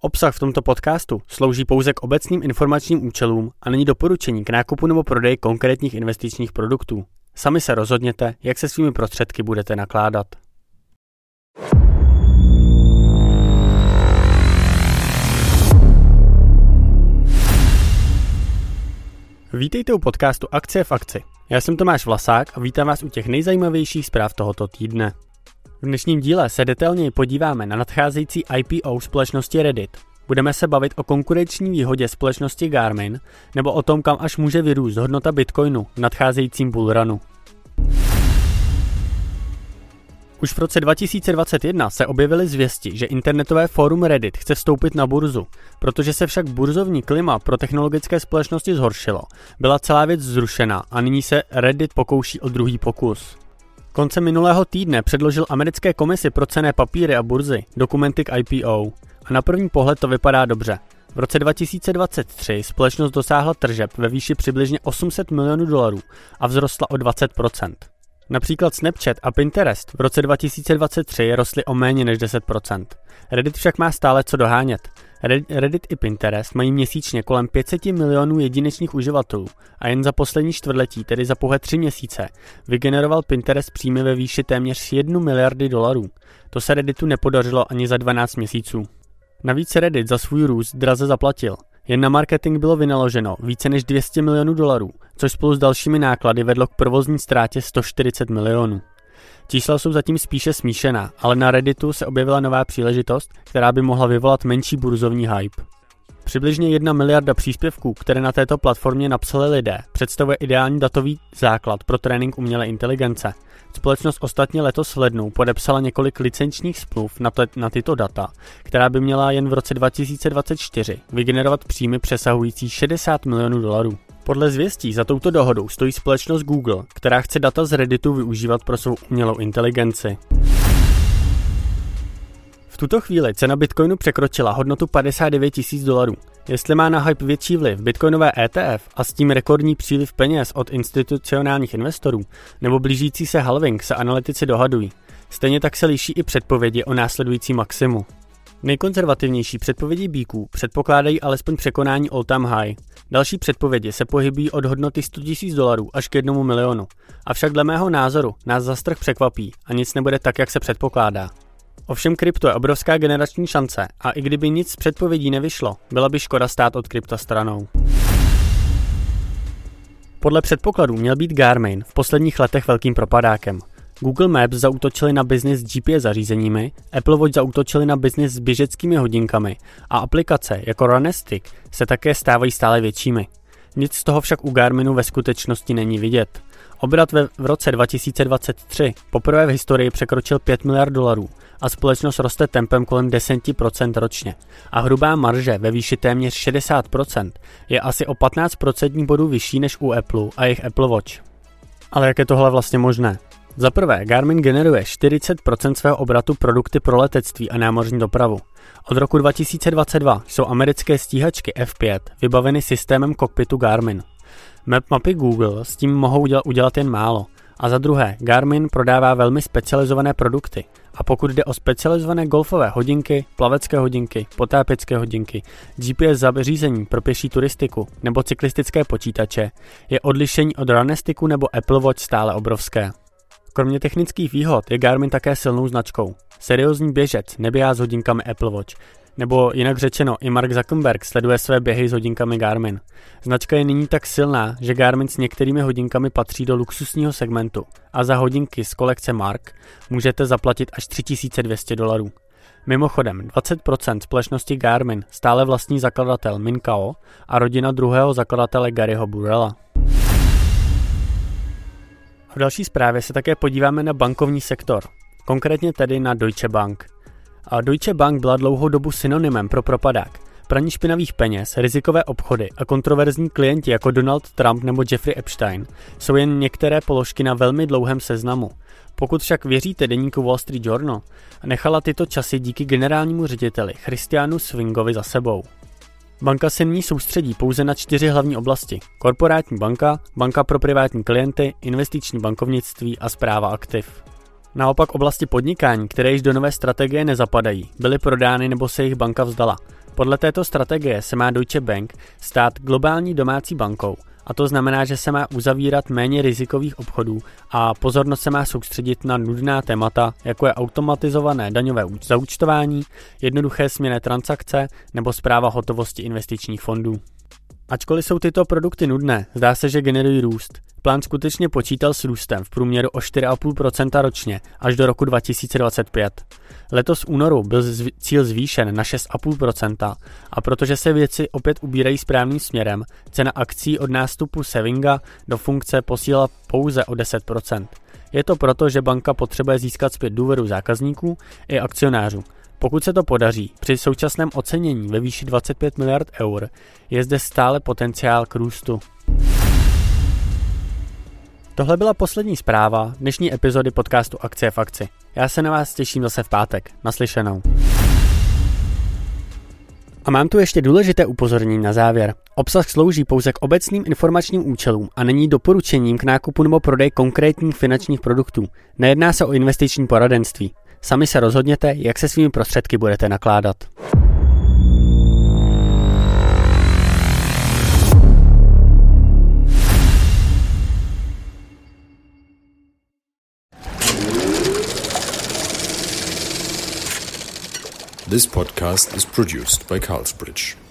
Obsah v tomto podcastu slouží pouze k obecným informačním účelům a není doporučení k nákupu nebo prodeji konkrétních investičních produktů. Sami se rozhodněte, jak se svými prostředky budete nakládat. Vítejte u podcastu Akcie v akci. Já jsem Tomáš Vlasák a vítám vás u těch nejzajímavějších zpráv tohoto týdne. V dnešním díle se detailněji podíváme na nadcházející IPO společnosti Reddit. Budeme se bavit o konkurenční výhodě společnosti Garmin nebo o tom, kam až může vyrůst hodnota Bitcoinu v nadcházejícím bullrunu. Už v roce 2021 se objevily zvěsti, že internetové fórum Reddit chce vstoupit na burzu. Protože se však burzovní klima pro technologické společnosti zhoršilo, byla celá věc zrušena a nyní se Reddit pokouší o druhý pokus. Koncem minulého týdne předložil americké komisi pro cené papíry a burzy dokumenty k IPO a na první pohled to vypadá dobře. V roce 2023 společnost dosáhla tržeb ve výši přibližně 800 milionů dolarů a vzrostla o 20%. Například Snapchat a Pinterest v roce 2023 rostly o méně než 10%. Reddit však má stále co dohánět. Reddit i Pinterest mají měsíčně kolem 500 milionů jedinečných uživatelů a jen za poslední čtvrtletí, tedy za pouhé tři měsíce, vygeneroval Pinterest příjmy ve výši téměř 1 miliardy dolarů. To se Redditu nepodařilo ani za 12 měsíců. Navíc Reddit za svůj růst draze zaplatil. Jen na marketing bylo vynaloženo více než 200 milionů dolarů, což spolu s dalšími náklady vedlo k provozní ztrátě 140 milionů. Čísla jsou zatím spíše smíšená, ale na Redditu se objevila nová příležitost, která by mohla vyvolat menší burzovní hype. Přibližně jedna miliarda příspěvků, které na této platformě napsali lidé, představuje ideální datový základ pro trénink umělé inteligence. Společnost ostatně letos v lednu podepsala několik licenčních smluv na, na tyto data, která by měla jen v roce 2024 vygenerovat příjmy přesahující 60 milionů dolarů. Podle zvěstí za touto dohodou stojí společnost Google, která chce data z Redditu využívat pro svou umělou inteligenci. V tuto chvíli cena Bitcoinu překročila hodnotu 59 tisíc dolarů. Jestli má na hype větší vliv bitcoinové ETF a s tím rekordní příliv peněz od institucionálních investorů, nebo blížící se halving se analytici dohadují. Stejně tak se liší i předpovědi o následující maximu. Nejkonzervativnější předpovědi bíků předpokládají alespoň překonání all-time high. Další předpovědi se pohybují od hodnoty 100 000 dolarů až k jednomu milionu. Avšak dle mého názoru nás za strach překvapí a nic nebude tak, jak se předpokládá. Ovšem krypto je obrovská generační šance a i kdyby nic z předpovědí nevyšlo, byla by škoda stát od krypta stranou. Podle předpokladů měl být Garmin v posledních letech velkým propadákem. Google Maps zautočili na biznis s GPS zařízeními, Apple Watch zautočili na biznis s běžeckými hodinkami a aplikace jako Runestick se také stávají stále většími. Nic z toho však u Garminu ve skutečnosti není vidět. Obrat ve, v roce 2023 poprvé v historii překročil 5 miliard dolarů a společnost roste tempem kolem 10% ročně. A hrubá marže ve výši téměř 60% je asi o 15% bodů vyšší než u Apple a jejich Apple Watch. Ale jak je tohle vlastně možné? Za prvé, Garmin generuje 40% svého obratu produkty pro letectví a námořní dopravu. Od roku 2022 jsou americké stíhačky F5 vybaveny systémem kokpitu Garmin. Map mapy Google s tím mohou udělat, jen málo. A za druhé, Garmin prodává velmi specializované produkty. A pokud jde o specializované golfové hodinky, plavecké hodinky, potápěcké hodinky, GPS zařízení pro pěší turistiku nebo cyklistické počítače, je odlišení od Runestiku nebo Apple Watch stále obrovské. Kromě technických výhod je Garmin také silnou značkou. Seriózní běžec neběhá s hodinkami Apple Watch, nebo jinak řečeno, i Mark Zuckerberg sleduje své běhy s hodinkami Garmin. Značka je nyní tak silná, že Garmin s některými hodinkami patří do luxusního segmentu a za hodinky z kolekce Mark můžete zaplatit až 3200 dolarů. Mimochodem, 20% společnosti Garmin stále vlastní zakladatel Min Kao a rodina druhého zakladatele Garyho Burrella. Další zprávě se také podíváme na bankovní sektor, konkrétně tedy na Deutsche Bank. A Deutsche Bank byla dlouhou dobu synonymem pro propadák. Praní špinavých peněz, rizikové obchody a kontroverzní klienti jako Donald Trump nebo Jeffrey Epstein jsou jen některé položky na velmi dlouhém seznamu. Pokud však věříte deníku Wall Street Journal, nechala tyto časy díky generálnímu řediteli Christianu Swingovi za sebou. Banka se nyní soustředí pouze na čtyři hlavní oblasti. Korporátní banka, banka pro privátní klienty, investiční bankovnictví a zpráva aktiv. Naopak oblasti podnikání, které již do nové strategie nezapadají, byly prodány nebo se jejich banka vzdala. Podle této strategie se má Deutsche Bank stát globální domácí bankou a to znamená, že se má uzavírat méně rizikových obchodů a pozornost se má soustředit na nudná témata, jako je automatizované daňové zaúčtování, jednoduché směné transakce nebo zpráva hotovosti investičních fondů. Ačkoliv jsou tyto produkty nudné, zdá se, že generují růst. Plán skutečně počítal s růstem v průměru o 4,5% ročně až do roku 2025. Letos v únoru byl zv- cíl zvýšen na 6,5% a protože se věci opět ubírají správným směrem, cena akcí od nástupu Sevinga do funkce posílala pouze o 10%. Je to proto, že banka potřebuje získat zpět důvěru zákazníků i akcionářů. Pokud se to podaří, při současném ocenění ve výši 25 miliard eur je zde stále potenciál k růstu. Tohle byla poslední zpráva dnešní epizody podcastu Akcie v akci. Já se na vás těším zase v pátek. Naslyšenou. A mám tu ještě důležité upozornění na závěr. Obsah slouží pouze k obecným informačním účelům a není doporučením k nákupu nebo prodej konkrétních finančních produktů. Nejedná se o investiční poradenství. Sami se rozhodněte, jak se svými prostředky budete nakládat. This podcast is produced by Carlsbridge.